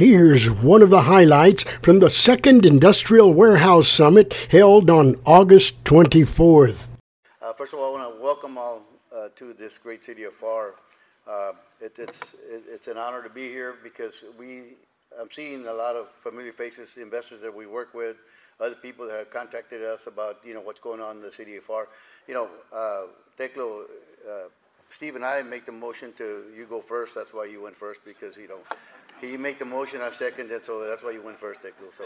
Here's one of the highlights from the second Industrial Warehouse Summit held on August 24th. Uh, first of all, I want to welcome all uh, to this great city of Pharr. Uh, it, it's, it, it's an honor to be here because we, I'm seeing a lot of familiar faces, investors that we work with, other people that have contacted us about, you know, what's going on in the city of Pharr. You know, uh, uh, Steve and I make the motion to, you go first, that's why you went first, because, you know, he made the motion, I seconded, and so that's why you went first, Teclo. So,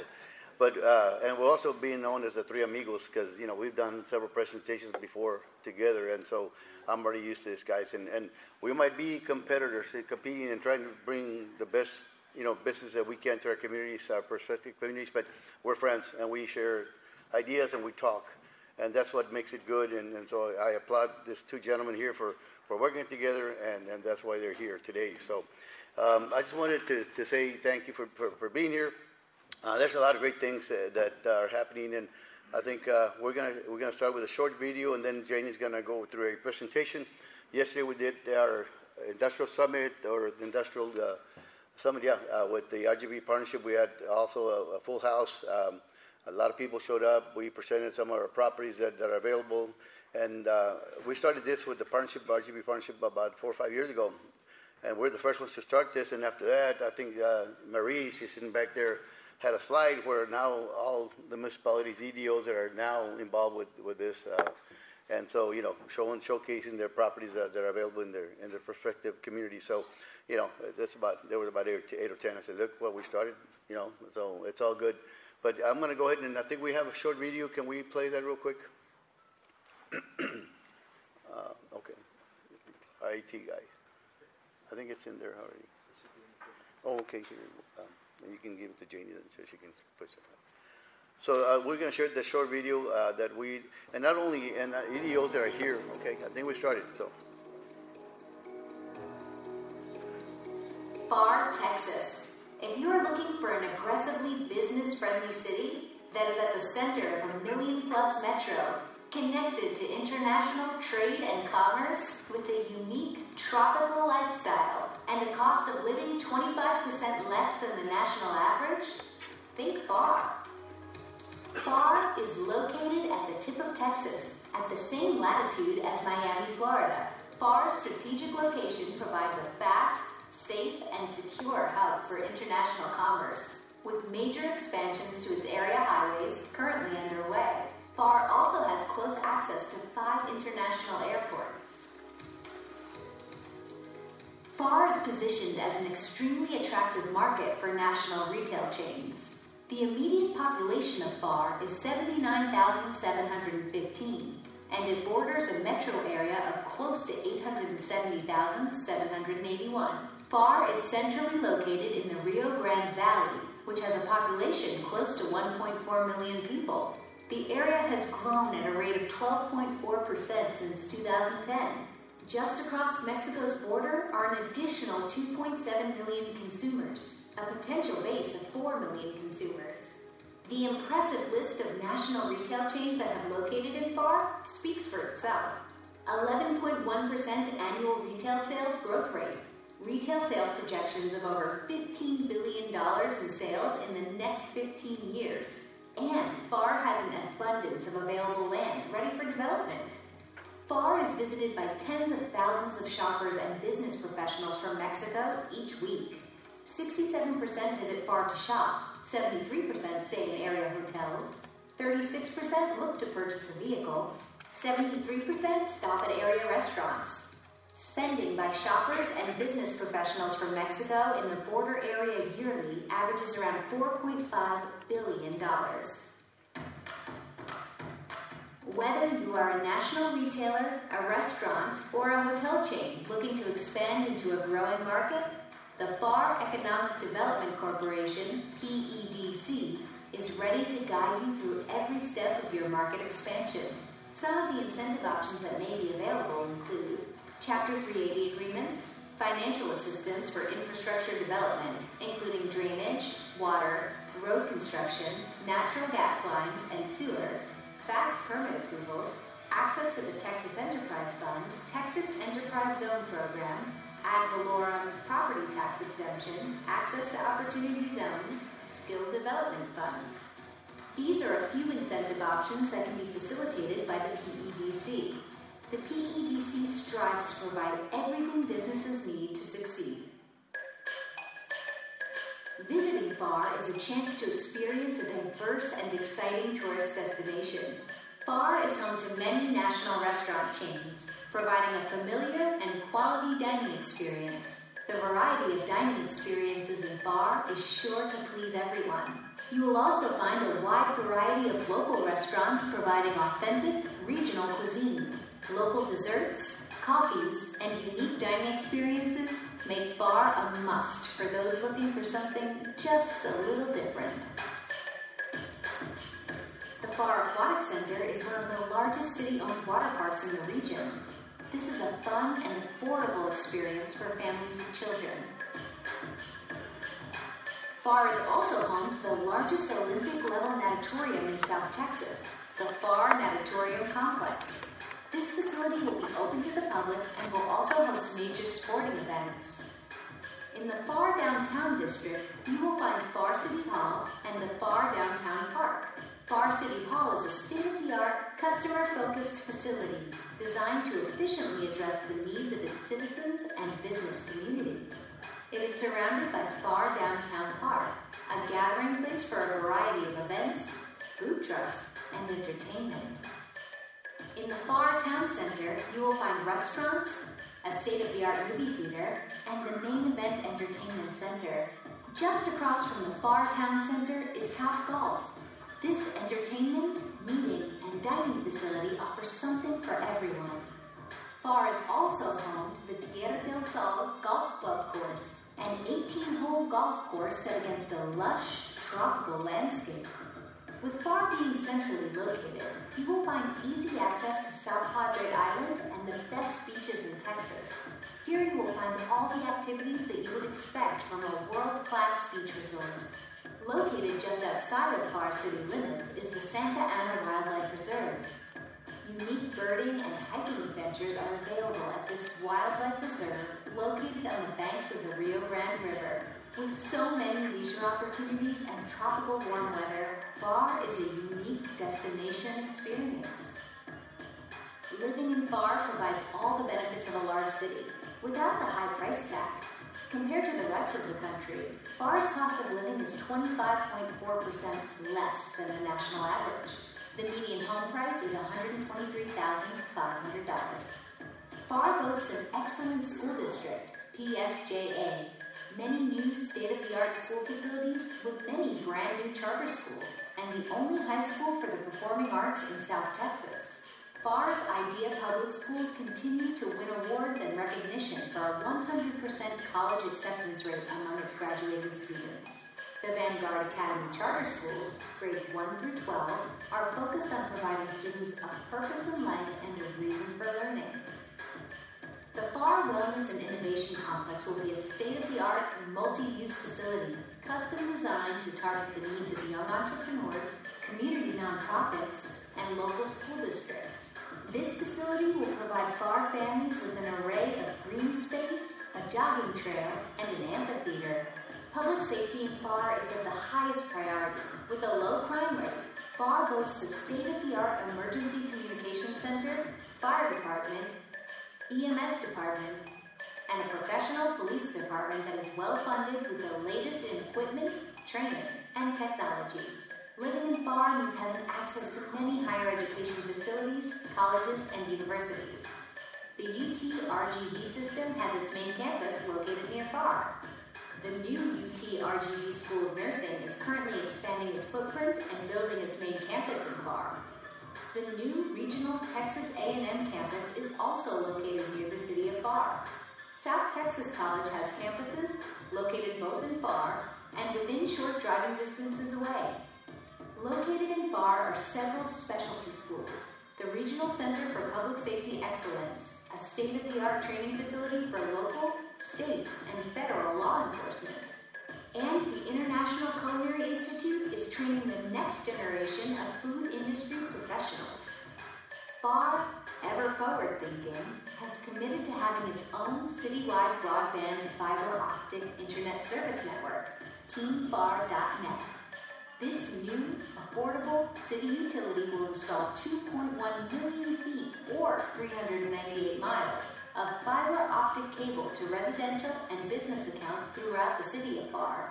but uh, and we're also being known as the Three Amigos because you know we've done several presentations before together, and so I'm already used to this, guys. And and we might be competitors, uh, competing and trying to bring the best you know business that we can to our communities, our prospective communities. But we're friends, and we share ideas and we talk, and that's what makes it good. And, and so I applaud these two gentlemen here for for working together, and and that's why they're here today. So. Um, I just wanted to, to say thank you for, for, for being here. Uh, there's a lot of great things uh, that are happening, and I think uh, we're gonna we're gonna start with a short video, and then Janie's gonna go through a presentation. Yesterday we did our industrial summit or industrial uh, summit, yeah, uh, with the RGV partnership. We had also a, a full house. Um, a lot of people showed up. We presented some of our properties that, that are available, and uh, we started this with the partnership, RGV partnership, about four or five years ago and we're the first ones to start this. And after that, I think uh, Marie, she's sitting back there, had a slide where now all the municipalities, EDOs that are now involved with, with this, uh, and so you know, showing showcasing their properties that, that are available in their in their prospective community. So, you know, that's about there was about eight, eight or ten. I said, look what we started, you know, so it's all good. But I'm going to go ahead and I think we have a short video. Can we play that real quick? uh, okay, IT guys. I think it's in there already. Oh, okay, here, um, you can give it to Janie so she can push it. So uh, we're going to share the short video uh, that we, and not only, and uh, EDOs are here, okay, I think we started, so. Pharr, Texas. If you are looking for an aggressively business-friendly city that is at the center of a million-plus metro, connected to international trade and commerce with a unique tropical lifestyle and a cost of living 25% less than the national average? Think Pharr. Pharr is located at the tip of Texas, at the same latitude as Miami, Florida. Pharr's strategic location provides a fast, safe, and secure hub for international commerce, with major expansions to its area highways currently underway. Pharr also has close access to five international airports. Pharr is positioned as an extremely attractive market for national retail chains. The immediate population of Pharr is 79,715, and it borders a metro area of close to 870,781. Pharr is centrally located in the Rio Grande Valley, which has a population close to 1.4 million people. The area has grown at a rate of 12.4% since 2010. Just across Mexico's border are an additional 2.7 million consumers, a potential base of 4 million consumers. The impressive list of national retail chains that have located in Pharr speaks for itself. 11.1% annual retail sales growth rate, retail sales projections of over $15 billion in sales in the next 15 years, and Pharr has an abundance of available land ready for development. Pharr is visited by tens of thousands of shoppers and business professionals from Mexico each week. 67% visit Pharr to shop, 73% stay in area hotels, 36% look to purchase a vehicle, 73% stop at area restaurants. Spending by shoppers and business professionals from Mexico in the border area yearly averages around $4.5 billion. Whether you are a national retailer, a restaurant, or a hotel chain looking to expand into a growing market, the Pharr Economic Development Corporation, PEDC, is ready to guide you through every step of your market expansion. Some of the incentive options that may be available include Chapter 380 agreements, financial assistance for infrastructure development, including drainage, water, road construction, natural gas lines, and sewer, fast permit approvals, access to the Texas Enterprise Fund, Texas Enterprise Zone Program, ad valorem property tax exemption, access to opportunity zones, skill development funds. These are a few incentive options that can be facilitated by the PEDC. The PEDC strives to provide everything businesses need to succeed. Visiting Pharr is a chance to experience a diverse and exciting tourist destination. Pharr is home to many national restaurant chains, providing a familiar and quality dining experience. The variety of dining experiences in Pharr is sure to please everyone. You will also find a wide variety of local restaurants providing authentic regional cuisine. Local desserts, coffees, and unique dining experiences make Pharr a must for those looking for something just a little different. The Pharr Aquatic Center is one of the largest city owned water parks in the region. This is a fun and affordable experience for families with children. Pharr is also home to the largest Olympic level natatorium in South Texas, the Pharr Natatorium Complex. This facility will be open to the public and will also host major sporting events. In the Pharr Downtown District, you will find Pharr City Hall and the Pharr Downtown Park. Pharr City Hall is a state of the art, customer focused facility designed to efficiently address the needs of its citizens and business community. It is surrounded by Pharr Downtown Park, a gathering place for a variety of events, food trucks, and entertainment. In the Pharr Town Center, you will find restaurants, a state of the art movie theater, and the main event entertainment center. Just across from the Pharr Town Center is Top Golf. This entertainment, meeting, and dining facility offers something for everyone. Pharr is also home to the Tierra del Sol Golf Club course, an 18 hole golf course set against a lush, tropical landscape. With Pharr being centrally located, you will find easy access to South Padre Island and the best beaches in Texas. Here you will find all the activities that you would expect from a world class beach resort. Located just outside of Pharr city limits is the Santa Ana Wildlife Reserve. Unique birding and hiking adventures are available at this wildlife reserve located on the banks of the Rio Grande River. With so many leisure opportunities and tropical warm weather, Pharr is a unique destination experience. Living in Pharr provides all the benefits of a large city without the high price tag. Compared to the rest of the country, Pharr's cost of living is 25.4% less than the national average. The median home price is $123,500. Pharr boasts an excellent school district, PSJA, many new state of the art school facilities with many brand new charter schools, and the only high school for the performing arts in South Texas. Pharr's IDEA Public Schools continue to win awards and recognition for a 100% college acceptance rate among its graduating students. The Vanguard Academy Charter Schools, grades 1 through 12, are focused on providing students a purpose in life and a reason for learning. The Pharr Wellness and Innovation Complex will be a state of the art, multi use facility custom designed to target the needs of young entrepreneurs, community nonprofits, and local school districts. This facility will provide Pharr families with an array of green space, a jogging trail, and an amphitheater. Public safety in Pharr is of the highest priority. With a low crime rate, Pharr boasts a state of the art emergency communication center, fire department, EMS department, and a professional police department that is well funded with the latest in equipment, training, and technology. Living in Pharr means having access to many higher education facilities, colleges, and universities. The UT RGV system has its main campus located near Pharr. The new UT RGV School of Nursing is currently expanding its footprint and building its main campus in Pharr. The new regional Texas A&M campus South Texas College has campuses located both in Pharr and within short driving distances away. Located in Pharr are several specialty schools, the Regional Center for Public Safety Excellence, a state-of-the-art training facility for local, state, and federal law enforcement. And the International Culinary Institute is training the next generation of food industry professionals. Pharr, ever forward thinking, has committed to having its own citywide broadband fiber optic internet service network, TeamPharr.net. This new, affordable city utility will install 2.1 million feet or 398 miles of fiber optic cable to residential and business accounts throughout the city of Pharr.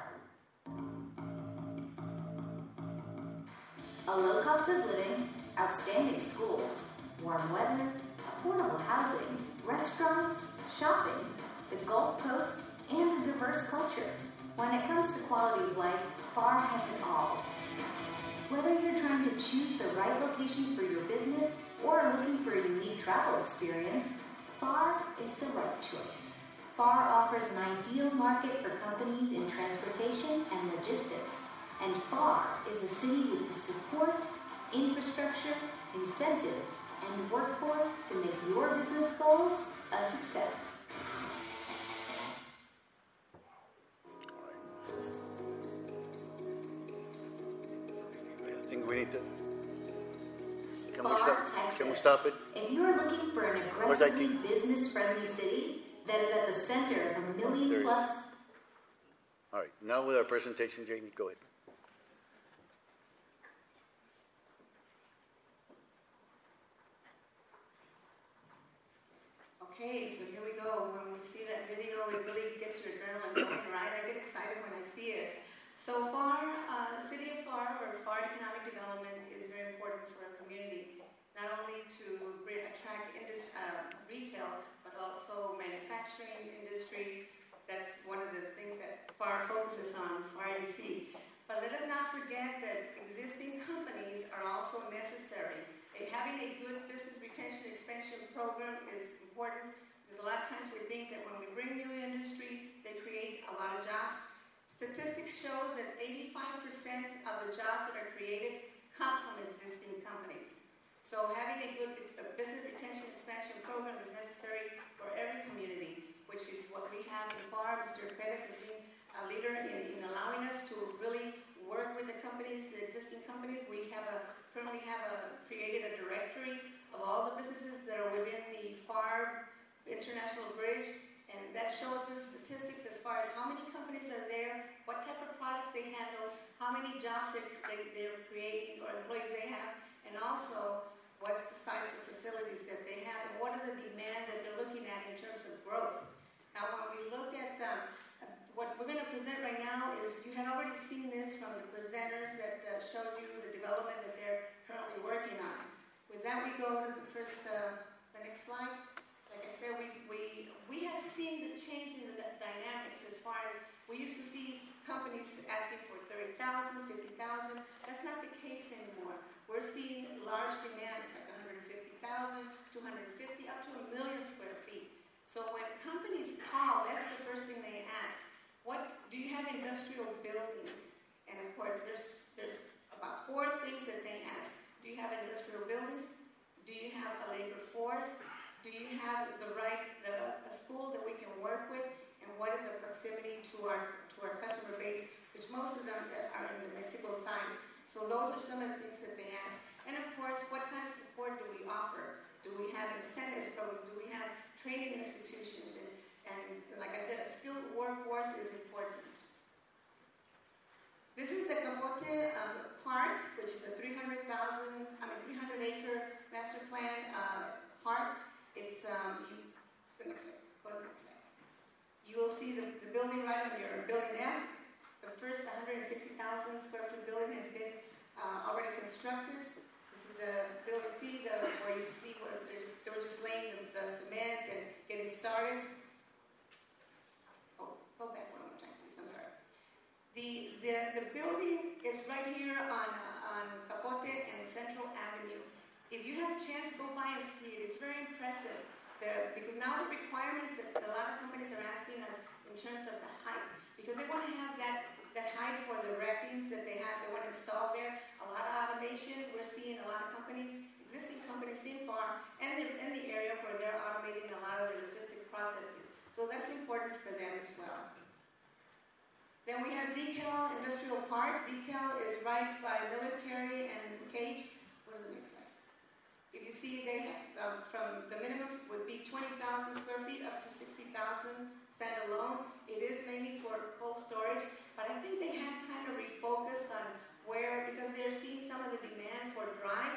A low cost of living, outstanding schools, warm weather, affordable housing, restaurants, shopping, the Gulf Coast, and a diverse culture. When it comes to quality of life, Pharr has it all. Whether you're trying to choose the right location for your business or looking for a unique travel experience, Pharr is the right choice. Pharr offers an ideal market for companies in transportation and logistics, and Pharr is a city with the support, infrastructure, incentives, and workforce to make your business goals a success. I think we need to. Can we stop? Can we stop it? If you are looking for an aggressively business-friendly city that is at the center of a million plus. All right. Now with our presentation, Janie, go ahead. Okay, so here we go. When we see that video, it really gets your adrenaline going, right? I get excited when I see it. So Pharr, uh, the city of Pharr, or Pharr Economic Development, is very important for a community, not only to re- attract indus- uh, retail, but also manufacturing industry. That's one of the things that Pharr focuses on, Pharr EDC. But let us not forget that existing companies are also necessary. And having a good business retention expansion program is important because a lot of times we think that when we bring new industry, they create a lot of jobs. Statistics shows that 85% of the jobs that are created come from existing companies. So having a good uh, business retention expansion program is necessary for every community, which is what we have in Pharr. Mr. Pettis has been a leader in, in allowing us to really work with the companies, the existing companies. We have a, currently have a, created a directory of all the businesses that are within the Pharr International Bridge, and that shows the statistics as far as how many companies are there, what type of products they handle, how many jobs they're, they, they're creating or employees they have, and also what's the size of facilities that they have, and what are the demand that they're looking at in terms of growth. Now, when we look at um, what we're going to present right now is you had already seen this from the presenters that uh, showed you the development that they're currently working on. With that, we go to the first, uh, the next slide. Like I said, we, we, we have seen the change in the dynamics as far as we used to see companies asking for 30,000, 50,000. That's not the case anymore. We're seeing large demands like 150,000, 250, up to a million square feet. So when companies call, that's the first thing they ask. What do you have industrial buildings? And of course, there's there's about four things that they ask. Do you have industrial buildings? Do you have a labor force? Do you have the right the, a school that we can work with? And what is the proximity to our to our customer base, which most of them are in the Mexico side. So those are some of the things that they ask. And of course, what kind of support do we offer? Do we have incentives? Do we have training institutions? And, and like I said, a skilled workforce is important. This is the Capote um, Park, which is a 300,000, I mean 300 acre master plan uh, park. It's um, you, the next slide. Go to the next slide. You will see the, the building right on your building F. The first 160,000 square foot building has been uh, already constructed. The building C, the, where you see where they, they just laying the, the cement and getting started. Oh, go back one more time, please. I'm sorry. The, the, the building is right here on, on Capote and Central Avenue. If you have a chance, go by and see it. It's very impressive. The, because now the requirements that a lot of companies are asking us in terms of the height, because they want to have that, that height for the wrappings that they have, they want to install there. A lot of automation. We're seeing a lot of companies, in farm and in the area where they're automating a lot of the logistic processes. So that's important for them as well. Then we have Decal Industrial Park. Decal is right by Military and Cage. Go to the next slide. If you see they have, um, from the minimum would be 20,000 square feet up to 60,000 standalone. It is mainly for cold storage, but I think they have kind of refocused on where, because they're seeing some of the demand for dry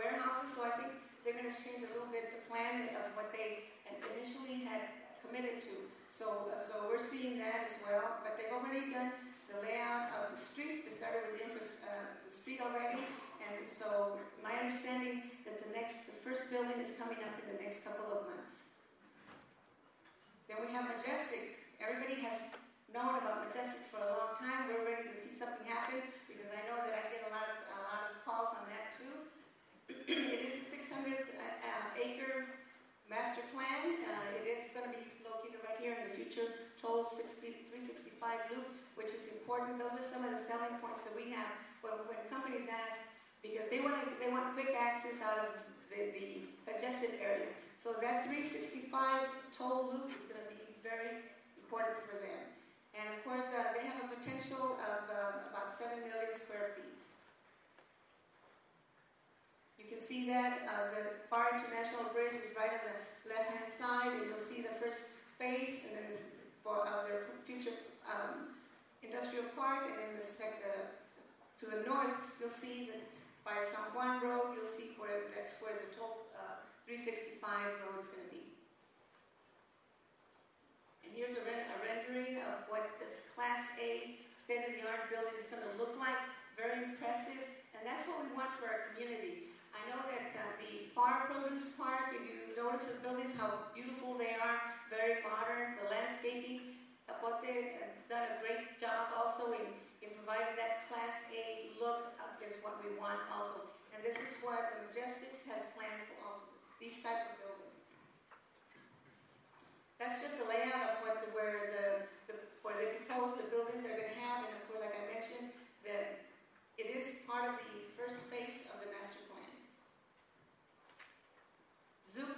warehouses, so I think they're going to change a little bit the plan of what they initially had committed to. So, uh, so we're seeing that as well, but they've already done the layout of the street. They started with the, uh, the street already, and so my understanding that the next, the first building is coming up in the next couple of months. Then we have Majestic. Everybody has known about Majestic for a long time. We're ready to see something happen because I know that I get a lot of a lot of calls. It is a 600 uh, acre master plan. Uh, it is going to be located right here in the future toll 60, 365 loop, which is important. Those are some of the selling points that we have when, when companies ask because they want they want quick access out of the, the congested area. So that 365 toll loop is going to be very important for them. And of course, uh, they have a potential of um, about 7 million square feet. You see that uh, the Pharr International Bridge is right on the left-hand side, and you'll see the first phase, and then this, for uh, their future um, industrial park, and then the sec- uh, to the north, you'll see that by San Juan Road, you'll see where that's where the toll uh, 365 road is going to be. And here's a, a, rendering of what this Class A state-of-the-art building is going to look like. Very impressive, and that's what we want for our community. I know that uh, the Pharr Produce Park, if you notice the buildings, how beautiful they are, very modern, the landscaping. Capote has done a great job also in in providing that Class A look is what we want also. And this is what the Majestics has planned for also, these type of buildings. That's just a layout of what the, where the, the where they propose the buildings they're going to have, and of course, like I mentioned, that it is part of the first phase of the master plan.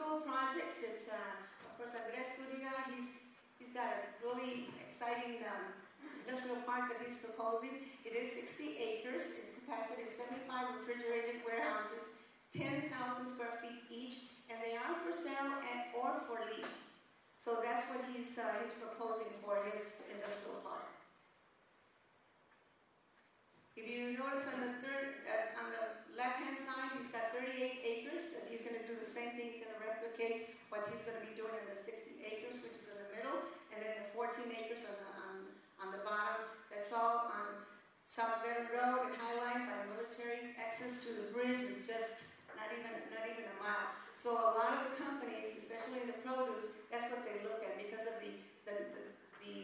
Zuko projects. It's uh, of course Andres Suriga. He's he's got a really exciting um, industrial park that he's proposing. It is 60 acres. Its capacity of 75 refrigerated warehouses, 10,000 square feet each, and they are for sale and or for lease. So that's what he's uh, he's proposing for his industrial park. If you notice on the third, uh, on the left-hand side, he's got 38 acres, and he's going to do the same thing. What he's going to be doing in the 60 acres, which is in the middle, and then the 14 acres on the on the bottom. That's all on South Bend Road and Highline by military. Access to the bridge is just not even not even a mile. So a lot of the companies, especially in the produce, that's what they look at because of the the, the, the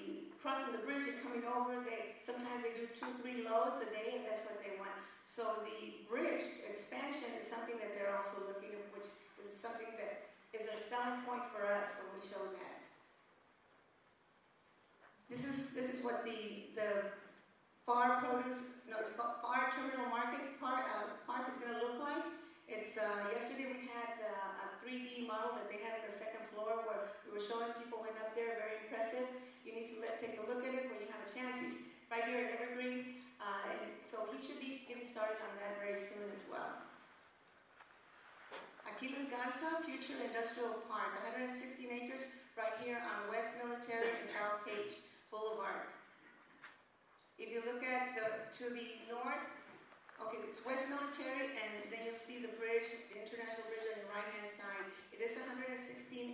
crossing the bridge and coming over. They sometimes they do two three loads a day, and that's what they want. So the bridge expansion is something that they're also looking at, which is something that selling point for us when we show that. This is this is what the the Pharr produce no it's called Pharr Terminal Market Park uh, park is going to look like. It's uh, yesterday we had uh, a 3D model that they had at the second floor where we were showing people went up there very impressive. You need to let, take a look at it when you have a chance. He's right here at Evergreen, uh, and so he should be getting started on that very soon as well. Aquiles Garza Future Industrial Park, 116 acres right here on West Military and South Page. Boulevard. If you look at the to the north, okay, it's West Military, and then you'll see the bridge, the international bridge on the right hand side. It is 116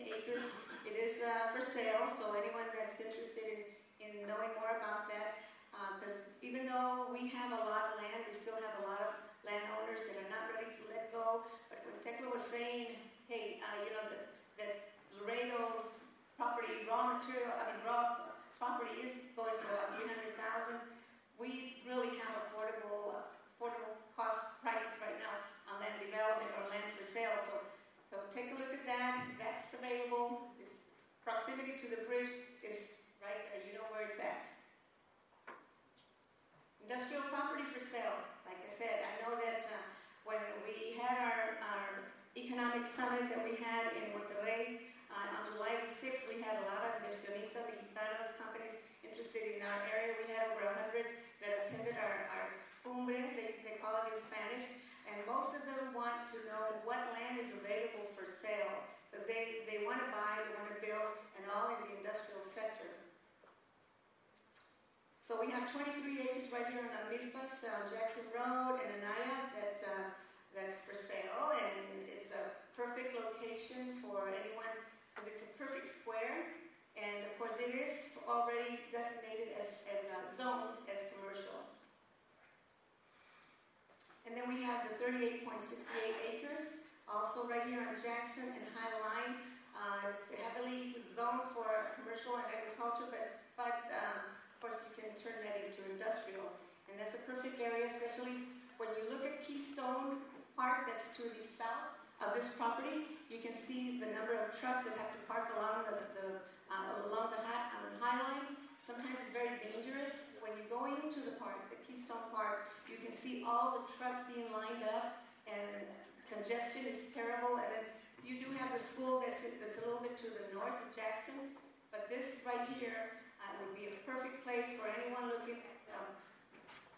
acres. It is uh, for sale, so anyone that's interested in, in knowing more about that, because uh, even though we have a lot of land, we still have a lot of landowners that are not ready to let go. But when Tekla was saying, hey, uh, you know, that, that Laredo's property, raw material, I mean, raw property is going for about 300,000. We really have affordable, affordable cost prices right now on land development or land for sale. So, so take a look at that. That's available. This proximity to the bridge is right there. You know where it's at. economic summit that we had in Monterrey uh, on July the 6th, we had a lot of inversionistas, mexicanos, companies interested in our area. We had over 100 that attended our, our cumbre, they, they call it in Spanish, and most of them want to know what land is available for sale, because they, they want to buy, they want to build, and all in the industrial sector. So we have 23 acres right here on Amilpas, uh, Jackson Road, and Anaya that uh, that's for sale. And it's a perfect location for anyone, because it's a perfect square. And of course, it is already designated as, as uh, zoned as commercial. And then we have the 38.68 acres, also right here on Jackson and High Line. Uh, it's heavily zoned for commercial and agriculture, but, but um, of course you can turn that into industrial. And that's a perfect area, especially when you look at Keystone Park, that's to the south of this property. You can see the number of trucks that have to park along the, the uh, along the high, um, high line. Sometimes it's very dangerous when you go into the park, the Keystone Park. You can see all the trucks being lined up, and congestion is terrible. And then you do have the school that's, that's a little bit to the north of Jackson, but this right here uh, would be a perfect place for anyone looking at um,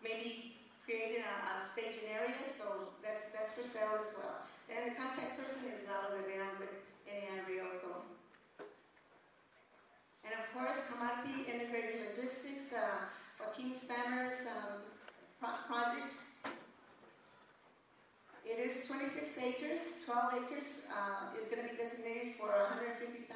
maybe creating a, staging area. So that's that's for sale as well. And the contact person is not Lalo Levan with NAI Ryoko. And of course, Kamati Integrated Logistics, uh, Joaquin Spammer's um, pro- project. It is 26 acres, 12 acres uh, is going to be designated for 150,600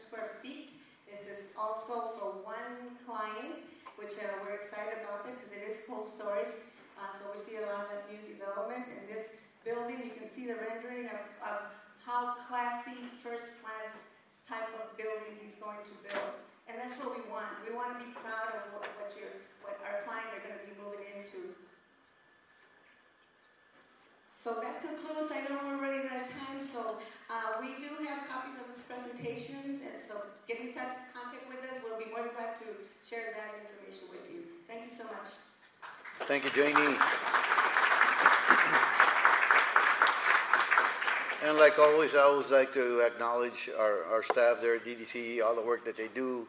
square feet. This is also for one client, which uh, we're excited about because it is cold storage. Uh, so we see a lot of new development. in this building, you can see the rendering of, of how classy, first class type of building he's going to build. And that's what we want. We want to be proud of what, what, your, what our client are going to be moving into. So that concludes, I know we're running out of time, so uh, we do have copies of this presentations, and so get in touch, contact with us. We'll be more than glad to share that information with you. Thank you so much. Thank you, Janie. And like always, I always like to acknowledge our, our staff there at DDC, all the work that they do,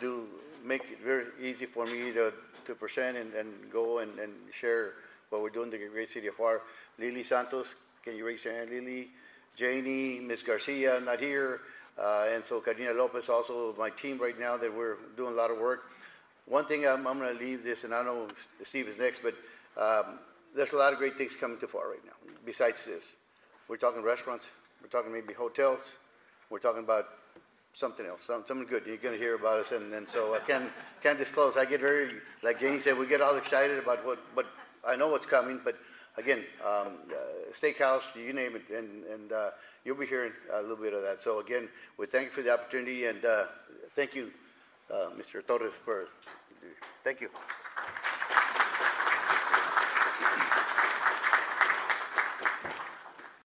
do make it very easy for me to, to present and, and go and, and share what we're doing in the great city of Pharr. Lily Santos, can you raise your hand, Lily? Janie, Miss Garcia, not here. Uh, and so Karina Lopez, also my team right now that we're doing a lot of work. One thing I'm, I'm going to leave this, and I know Steve is next, but um, there's a lot of great things coming to Pharr right now. Besides this, we're talking restaurants, we're talking maybe hotels, we're talking about something else, some, something good. You're going to hear about us, and, so I can't can't disclose. I get very, like Janie said, we get all excited about what, what I know what's coming, but again, um, uh, steakhouse, you name it, and, and uh, you'll be hearing a little bit of that. So again, we thank you for the opportunity, and uh, thank you, uh, Mr. Torres, for thank you.